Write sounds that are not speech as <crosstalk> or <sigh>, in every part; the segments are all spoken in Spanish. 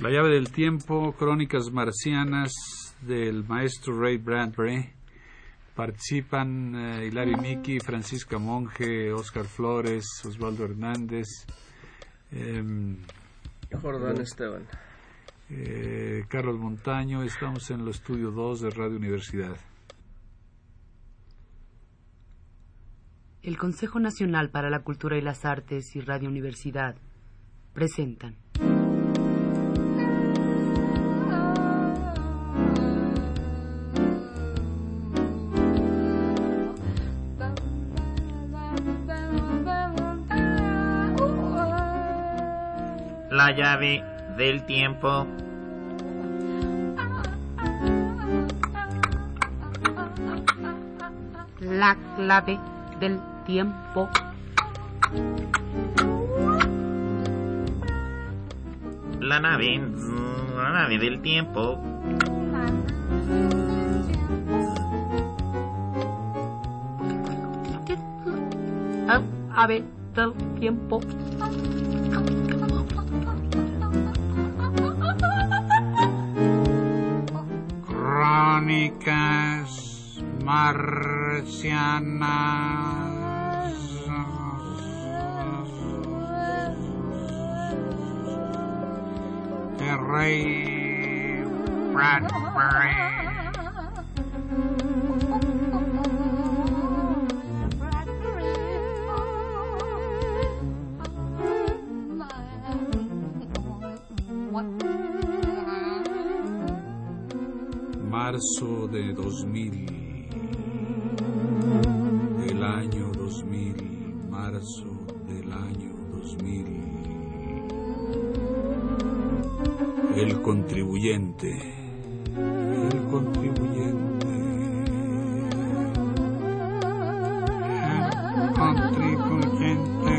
La llave del tiempo, crónicas marcianas del maestro Ray Bradbury. Participan eh, Hilario Miki, Francisca Monge, Oscar Flores, Osvaldo Hernández. em, Jordán Esteban. eh, Carlos Montaño, estamos en el estudio 2 de Radio Universidad. El Consejo Nacional para la Cultura y las Artes y Radio Universidad presentan La llave del tiempo. La clave del tiempo. La nave. La nave del tiempo. Ah, ave del tiempo. Crónicas marcianas. Ray Bradbury. Marzo de 2000. Del año 2000. Marzo del año 2000. El contribuyente. El contribuyente. El contribuyente.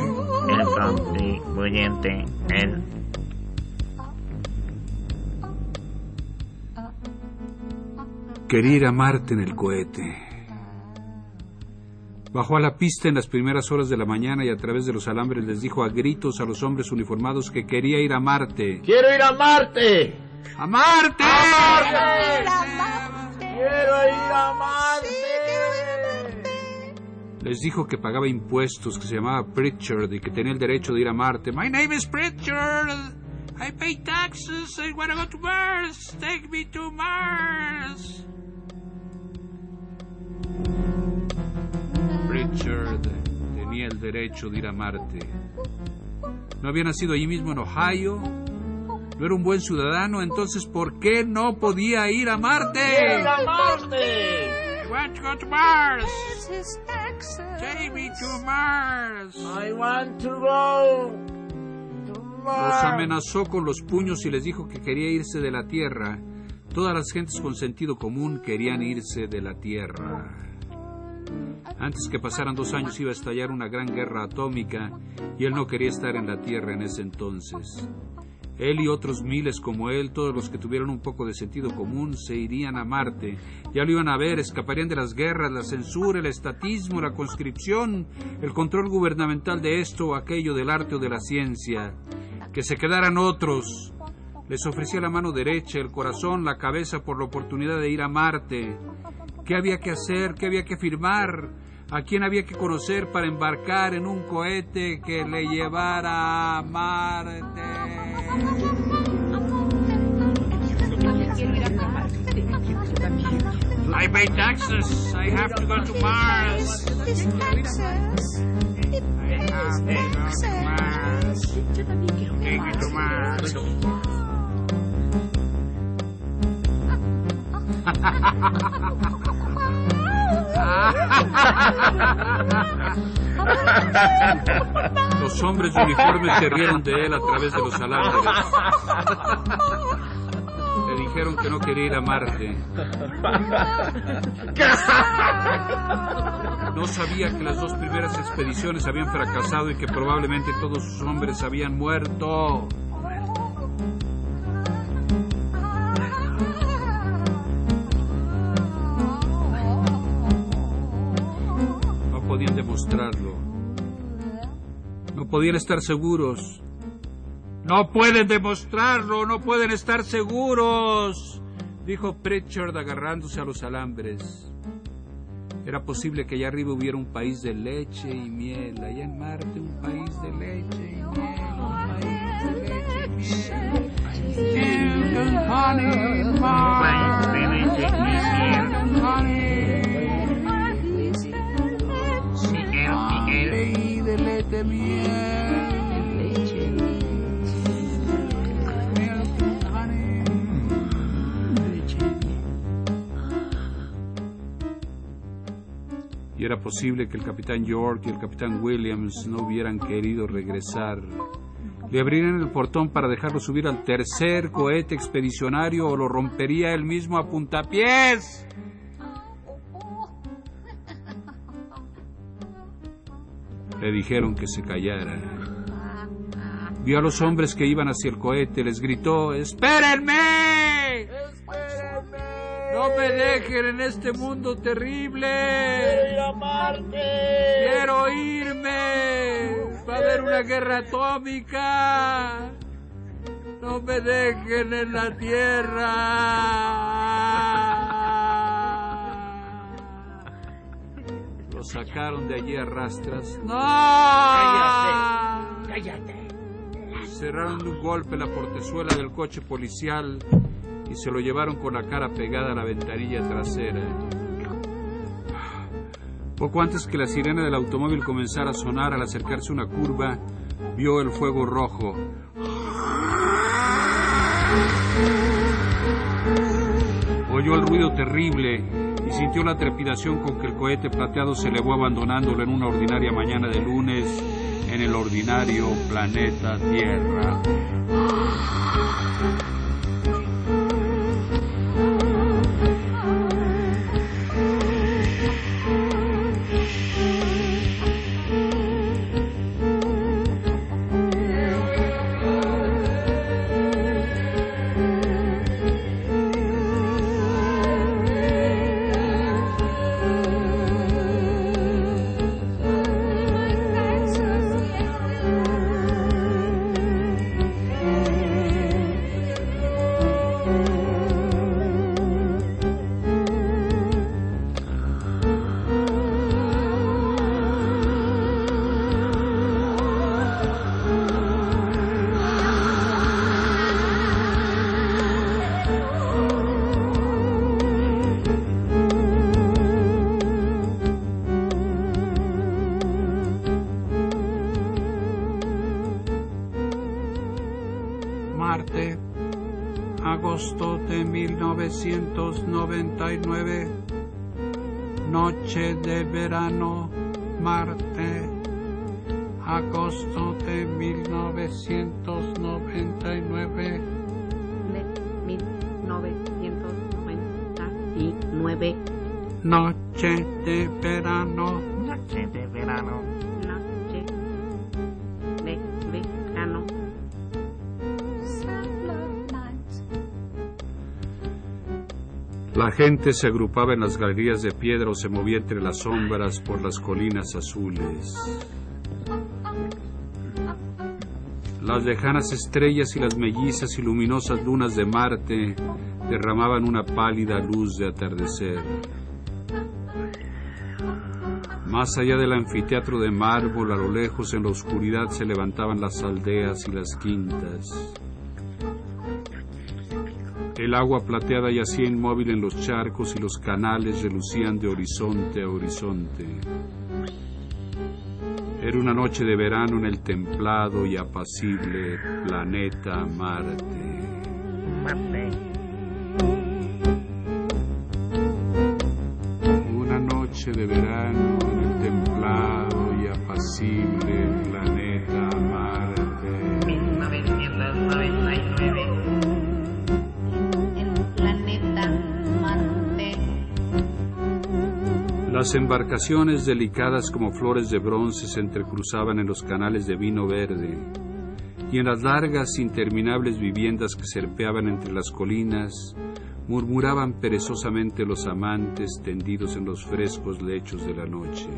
El contribuyente. El. Quería ir a Marte en el cohete. Bajó a la pista en las primeras horas de la mañana y a través de los alambres les dijo a gritos a los hombres uniformados que quería ir a Marte. ¡Quiero ir a Marte! ¡A Marte! ¡Quiero ir a Marte! Les dijo que pagaba impuestos, que se llamaba Pritchard y que tenía el derecho de ir a Marte. My name is Pritchard. I pay taxes. I want to go to Mars. Take me to Mars. Pritchard tenía el derecho de ir a Marte. No había nacido allí mismo en Ohio. No era un buen ciudadano, entonces ¿por qué no podía ir a Marte? ¡Quiero ir a Marte! I want to go to Mars. Take me to Mars. I want to go to Los Mars. amenazó con los puños y les dijo que quería irse de la Tierra. Todas las gentes con sentido común querían irse de la Tierra. Antes que pasaran dos años iba a estallar una gran guerra atómica y él no quería estar en la Tierra en ese entonces. Él y otros miles como él, todos los que tuvieran un poco de sentido común, se irían a Marte. Ya lo iban a ver, escaparían de las guerras, la censura, el estatismo, la conscripción, el control gubernamental de esto o aquello, del arte o de la ciencia. Que se quedaran otros. Les ofrecía la mano derecha, el corazón, la cabeza por la oportunidad de ir a Marte. ¿Qué había que hacer? ¿Qué había que firmar? ¿A quién había que conocer para embarcar en un cohete que le llevara a Marte? I pay taxes. I have to go to Mars. I have to go to Mars. Take me to Mars. <laughs> Los hombres de uniforme se rieron de él a través de los alambres. Le dijeron que no quería ir a Marte. No sabía que las dos primeras expediciones habían fracasado y que probablemente todos sus hombres habían muerto. Demostrarlo. No podían estar seguros. No pueden demostrarlo, no pueden estar seguros, dijo Pritchard agarrándose a los alambres. Era posible que allá arriba hubiera un país de leche y miel, allá en Marte un país de leche y miel, un país de leche y miel. Que el capitán York y el capitán Williams no hubieran querido regresar. Le abrirían el portón para dejarlo subir al tercer cohete expedicionario o lo rompería él mismo a puntapiés. Le dijeron que se callara. Vio a los hombres que iban hacia el cohete, les gritó, ¡Espérenme! No me dejen en este mundo terrible. ir a Marte. Quiero irme. Va a haber una guerra atómica. No me dejen en la tierra. Lo sacaron de allí a rastras. ¡No! Cállate. Cállate. Cerraron de un golpe la portezuela del coche policial y se lo llevaron con la cara pegada a la ventanilla trasera. Poco antes que la sirena del automóvil comenzara a sonar al acercarse una curva, vio el fuego rojo. Oyó el ruido terrible y sintió la trepidación con que el cohete plateado se elevó abandonándolo en una ordinaria mañana de lunes en el ordinario planeta Tierra. Marte, agosto de 1999, noche de verano, Marte, agosto de 1999, De 1999. noche de verano, Noche de verano. La gente se agrupaba en las galerías de piedra o se movía entre las sombras por las colinas azules. Las lejanas estrellas y las mellizas y luminosas lunas de Marte derramaban una pálida luz de atardecer. Más allá del anfiteatro de mármol, a lo lejos en la oscuridad se levantaban las aldeas y las quintas. El agua plateada yacía inmóvil en los charcos y los canales relucían de horizonte a horizonte. Era una noche de verano en el templado y apacible planeta Marte. Marte. Una noche de verano Las embarcaciones delicadas como flores de bronce se entrecruzaban en los canales de vino verde y en las largas interminables viviendas que serpeaban entre las colinas murmuraban perezosamente los amantes tendidos en los frescos lechos de la noche.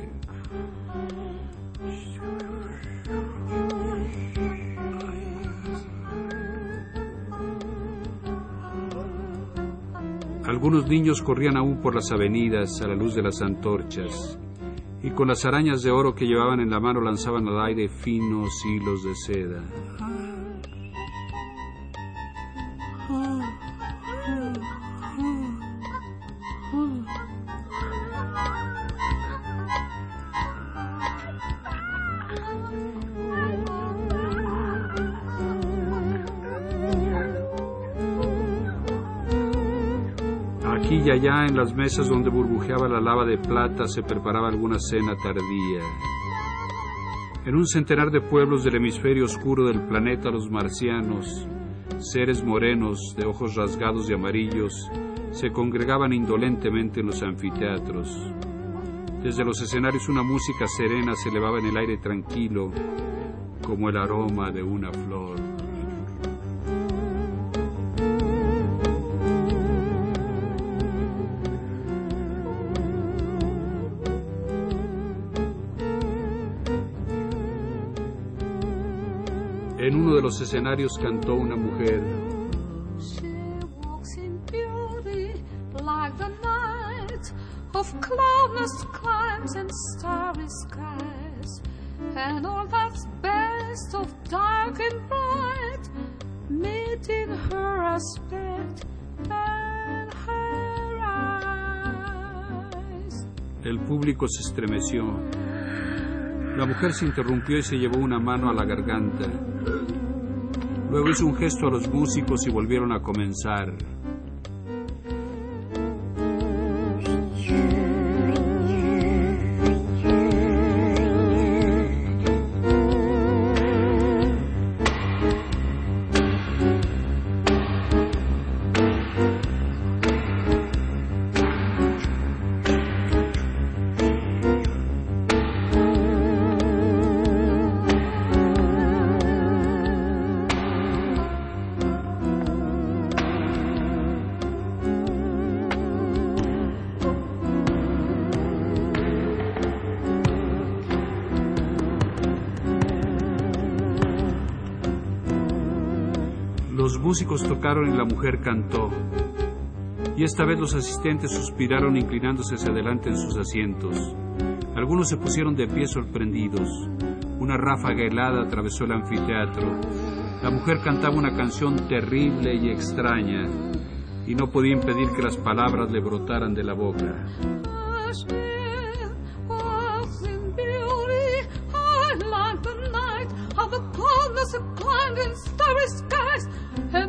Algunos niños corrían aún por las avenidas a la luz de las antorchas y con las arañas de oro que llevaban en la mano lanzaban al aire finos hilos de seda. En las mesas donde burbujeaba la lava de plata se preparaba alguna cena tardía. En un centenar de pueblos del hemisferio oscuro del planeta los marcianos, seres morenos de ojos rasgados y amarillos, se congregaban indolentemente en los anfiteatros. Desde los escenarios una música serena se elevaba en el aire tranquilo como el aroma de una flor. Escenarios cantó una mujer. She walks in beauty like the night of cloudless climes and starry skies, and all that's best of dark and bright meet in her aspect and her eyes. El público se estremeció. La mujer se interrumpió y se llevó una mano a la garganta. Luego hizo un gesto a los músicos y volvieron a comenzar. Los músicos tocaron y la mujer cantó. Y esta vez los asistentes suspiraron inclinándose hacia adelante en sus asientos. Algunos se pusieron de pie sorprendidos. Una ráfaga helada atravesó el anfiteatro. La mujer cantaba una canción terrible y extraña, y no podía impedir que las palabras le brotaran de la boca.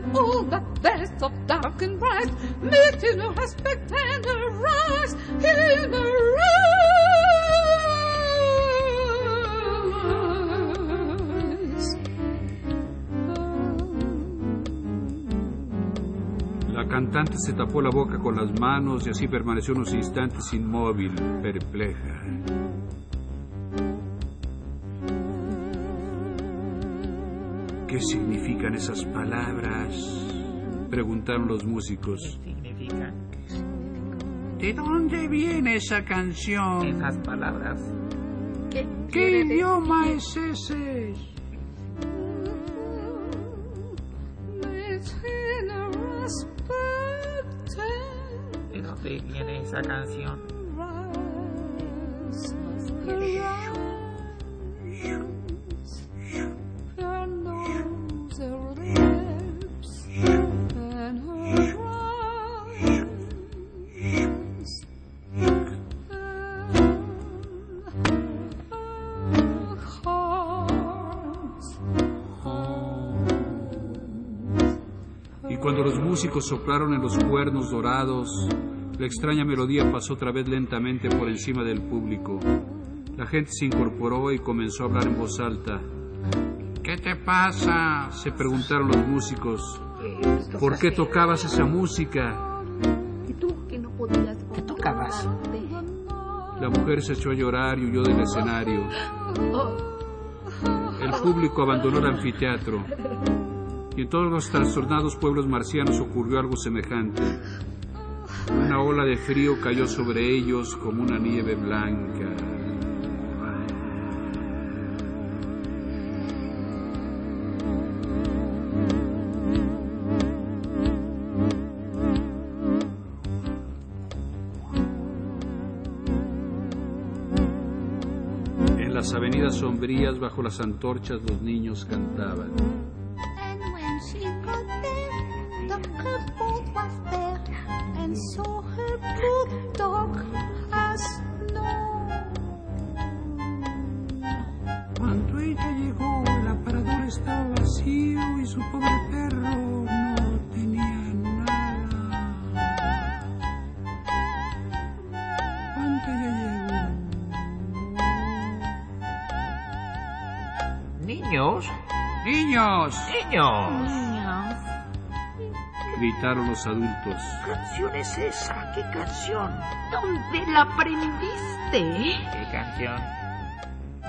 The the all that best of dark and bright meet in her aspect and eyes, in her eyes. La cantante se tapó la boca con las manos y así permaneció unos instantes inmóvil, perpleja. ¿Qué significan esas palabras? Preguntaron los músicos. significa ¿De dónde viene esa canción? esas palabras? ¿Qué idioma es ese? Cuando los músicos soplaron en los cuernos dorados, la extraña melodía pasó otra vez lentamente por encima del público. La gente se incorporó y comenzó a hablar en voz alta. ¿Qué te pasa? se preguntaron los músicos. ¿Por qué tocabas esa música? ¿Y tú que no podías ¿Qué tocabas? La mujer se echó a llorar y huyó del escenario. El público abandonó el anfiteatro. Y en todos los trastornados pueblos marcianos ocurrió algo semejante. Una ola de frío cayó sobre ellos como una nieve blanca. En las avenidas sombrías bajo las antorchas los niños cantaban. So good dog has known. Cuando ella llegó, el aparador estaba vacío y su pobre perro no tenía nada. Cuando ella Niños. ¡Niños! niños. Gritaron los adultos. ¿Qué canción es esa? ¿Qué canción? ¿Dónde la aprendiste? ¿Qué canción?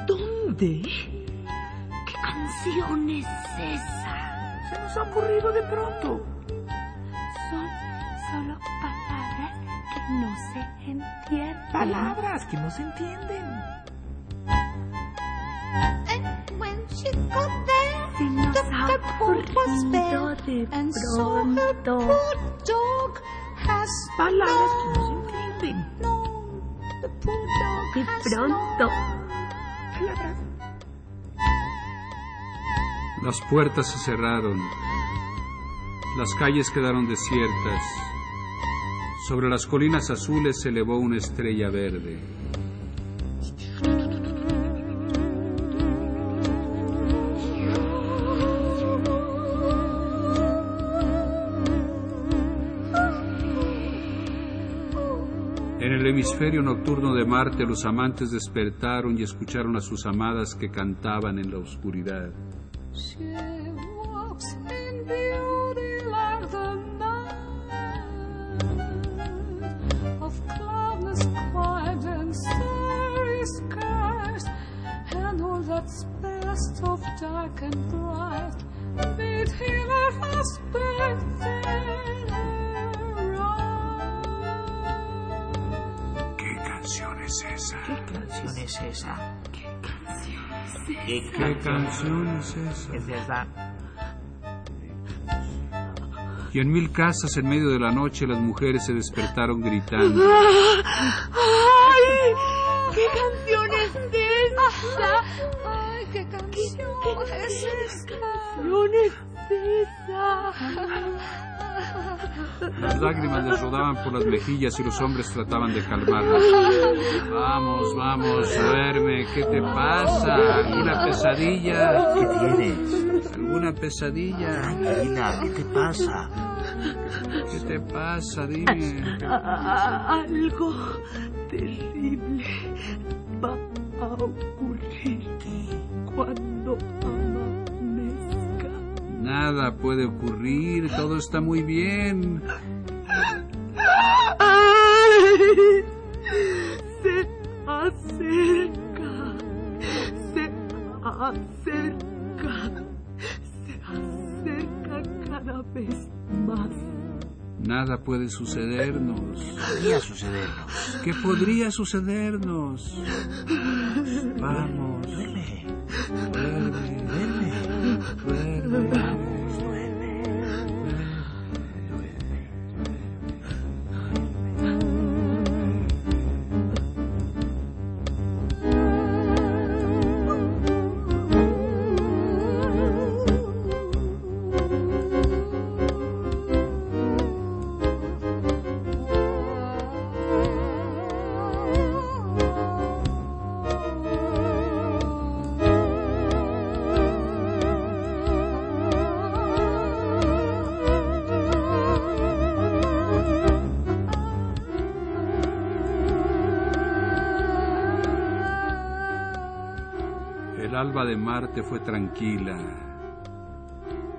¿Dónde? ¿Qué canción es esa? Se nos ha ocurrido de pronto. Son solo palabras que no se entienden. Palabras que no se entienden. And when she the cupboard was bare, and so her good dog has Palabras que no se entienden. known. The poor dog De pronto. Las puertas se cerraron. Las calles quedaron desiertas. Sobre las colinas azules se elevó una estrella verde. Hemisferio nocturno de Marte los amantes despertaron y escucharon a sus amadas que cantaban en la oscuridad. Walks in beauty like the night es esa? ¿Qué canción es esa? ¿Qué ¿Qué canción es esa? es esa? Y en mil casas en medio de la noche las mujeres se despertaron gritando. ¡Ay! ¿Qué canción es esa? Ay, qué canción es esta. canción es esa? Las lágrimas les rodaban por las mejillas y los hombres trataban de calmarlas. Vamos, vamos, duerme. ¿Qué te pasa? ¿Alguna pesadilla? ¿Qué tienes? ¿Alguna pesadilla? Tranquila, ¿qué te pasa? ¿Qué te pasa? Dime. Algo terrible va a ocurrir cuando. Nada puede ocurrir. Todo está muy bien. ¡Ay! Se acerca, se acerca, se acerca cada vez más. Nada puede sucedernos. Podría sucedernos. ¿Qué podría sucedernos? Vamos. Duerme. Alba de Marte fue tranquila,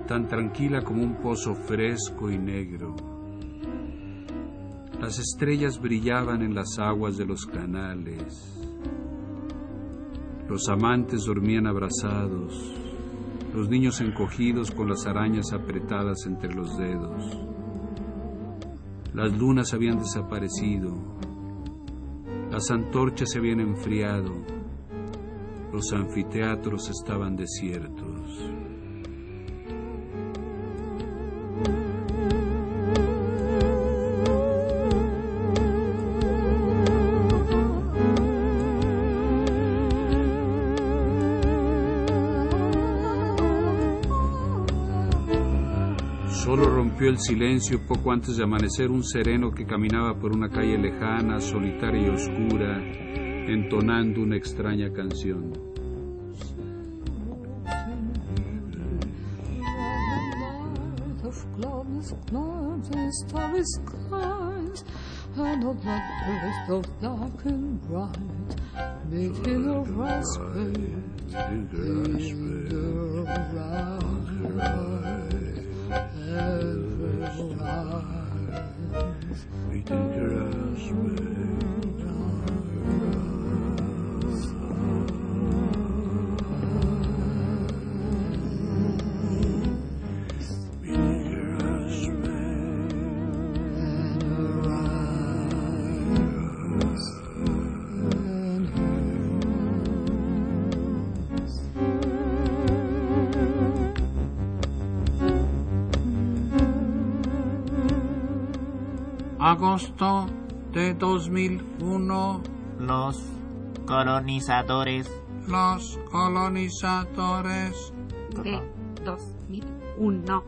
tan tranquila como un pozo fresco y negro. Las estrellas brillaban en las aguas de los canales. Los amantes dormían abrazados, los niños encogidos con las arañas apretadas entre los dedos. Las lunas habían desaparecido, las antorchas se habían enfriado, los anfiteatros estaban desiertos. Solo rompió el silencio poco antes de amanecer un sereno que caminaba por una calle lejana, solitaria y oscura, entonando una extraña canción. Agosto de 2001. Los colonizadores. Los colonizadores. De 2001.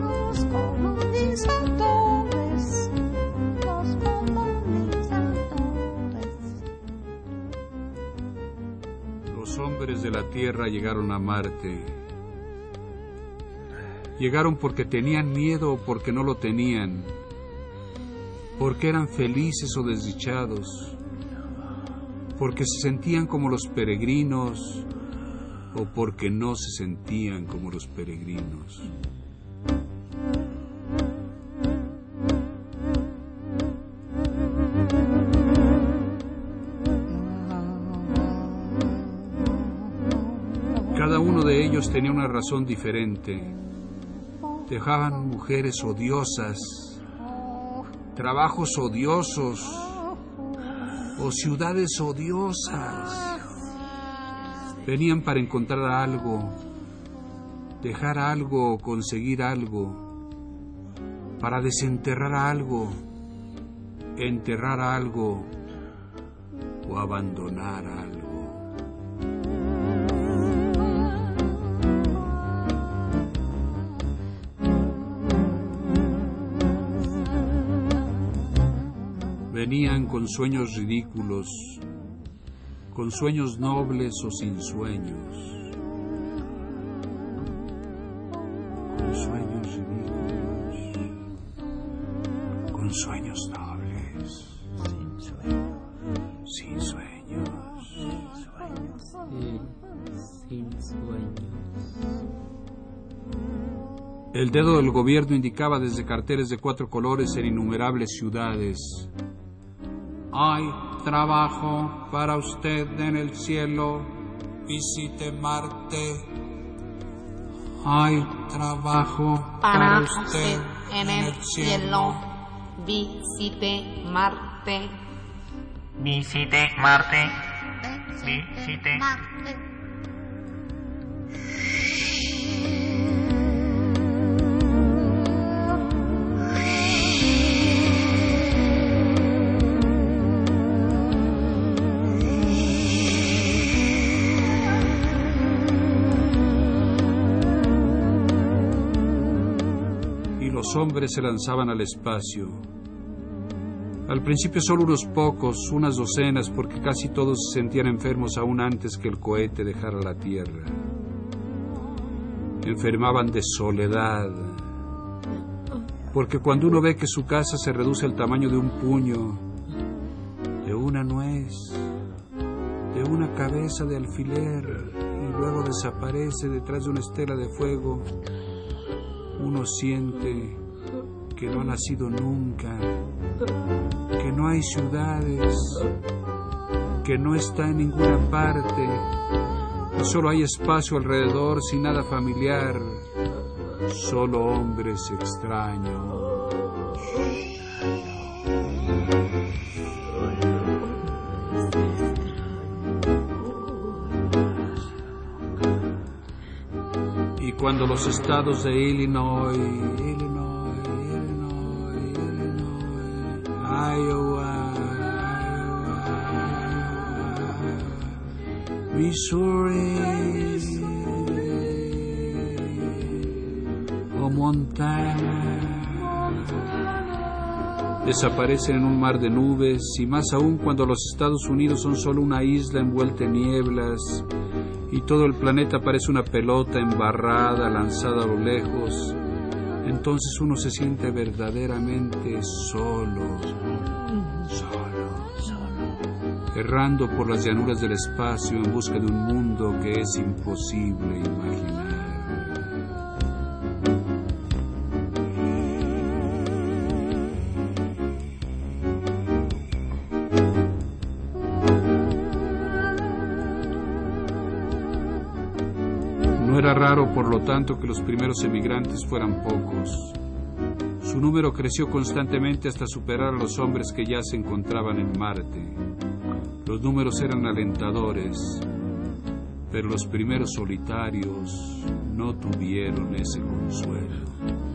Los colonizadores, los colonizadores. Los hombres de la Tierra llegaron a Marte. Llegaron porque tenían miedo o porque no lo tenían. Porque eran felices o desdichados. Porque se sentían como los peregrinos o porque no se sentían como los peregrinos. Cada uno de ellos tenía una razón diferente. Dejaban mujeres odiosas, trabajos odiosos o ciudades odiosas. Venían para encontrar algo, dejar algo o conseguir algo, para desenterrar algo, enterrar algo o abandonar algo. Venían con sueños ridículos, con sueños nobles o sin sueños. Con sueños ridículos, con sueños nobles, sin sueños, sin sueños. sin sueños. El dedo del gobierno indicaba desde carteles de cuatro colores en innumerables ciudades. Hay trabajo para usted en el cielo, visite Marte. Hay trabajo para usted en el cielo. Visite Marte. Visite Marte. Visite. y los hombres se lanzaban al espacio. Al principio solo unos pocos, unas docenas, porque casi todos se sentían enfermos aún antes que el cohete dejara la Tierra. Enfermaban de soledad, porque cuando uno ve que su casa se reduce al tamaño de un puño, de una nuez, de una cabeza de alfiler, y luego desaparece detrás de una estela de fuego, uno siente que no ha nacido nunca, que no hay ciudades, que no está en ninguna parte, y solo hay espacio alrededor sin nada familiar, solo hombres extraños. Cuando los estados de Illinois, Illinois, Illinois, Illinois, Iowa, Iowa, Missouri, Montana. Desaparecen en un mar de nubes y más aún cuando los Estados Unidos son solo una isla envuelta en nieblas y todo el planeta parece una pelota embarrada lanzada a lo lejos, entonces uno se siente verdaderamente solo, solo, errando por las llanuras del espacio en busca de un mundo que es imposible imaginar. Raro, por lo tanto, que los primeros emigrantes fueran pocos. Su número creció constantemente hasta superar a los hombres que ya se encontraban en Marte. Los números eran alentadores, pero los primeros solitarios no tuvieron ese consuelo.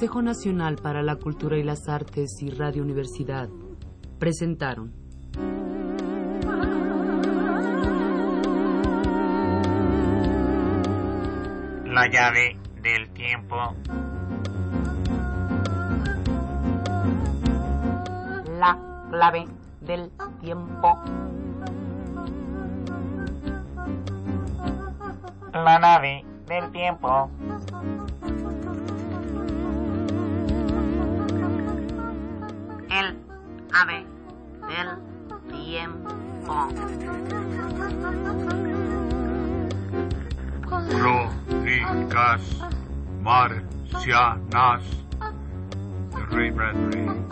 Consejo Nacional para la Cultura y las Artes y Radio Universidad presentaron La llave del tiempo. La clave del tiempo. La nave del tiempo. Ave del tiempo. Crónicas marcianas. Ray Bradbury.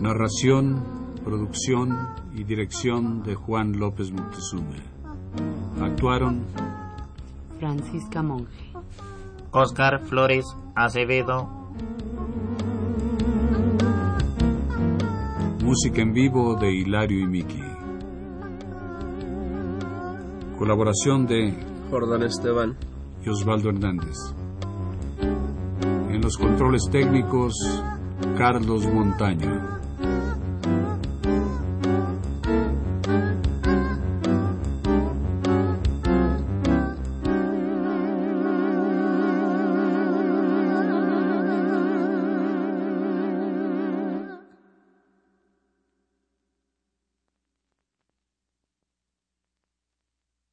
Narración, producción y dirección de Juan López Moctezuma. Actuaron Francisca Monge, Oscar Flores Acevedo. música en vivo de Hilario y Miki. Colaboración de Jordán Esteban. y Osvaldo Hernández. En los controles técnicos, Carlos Montaño.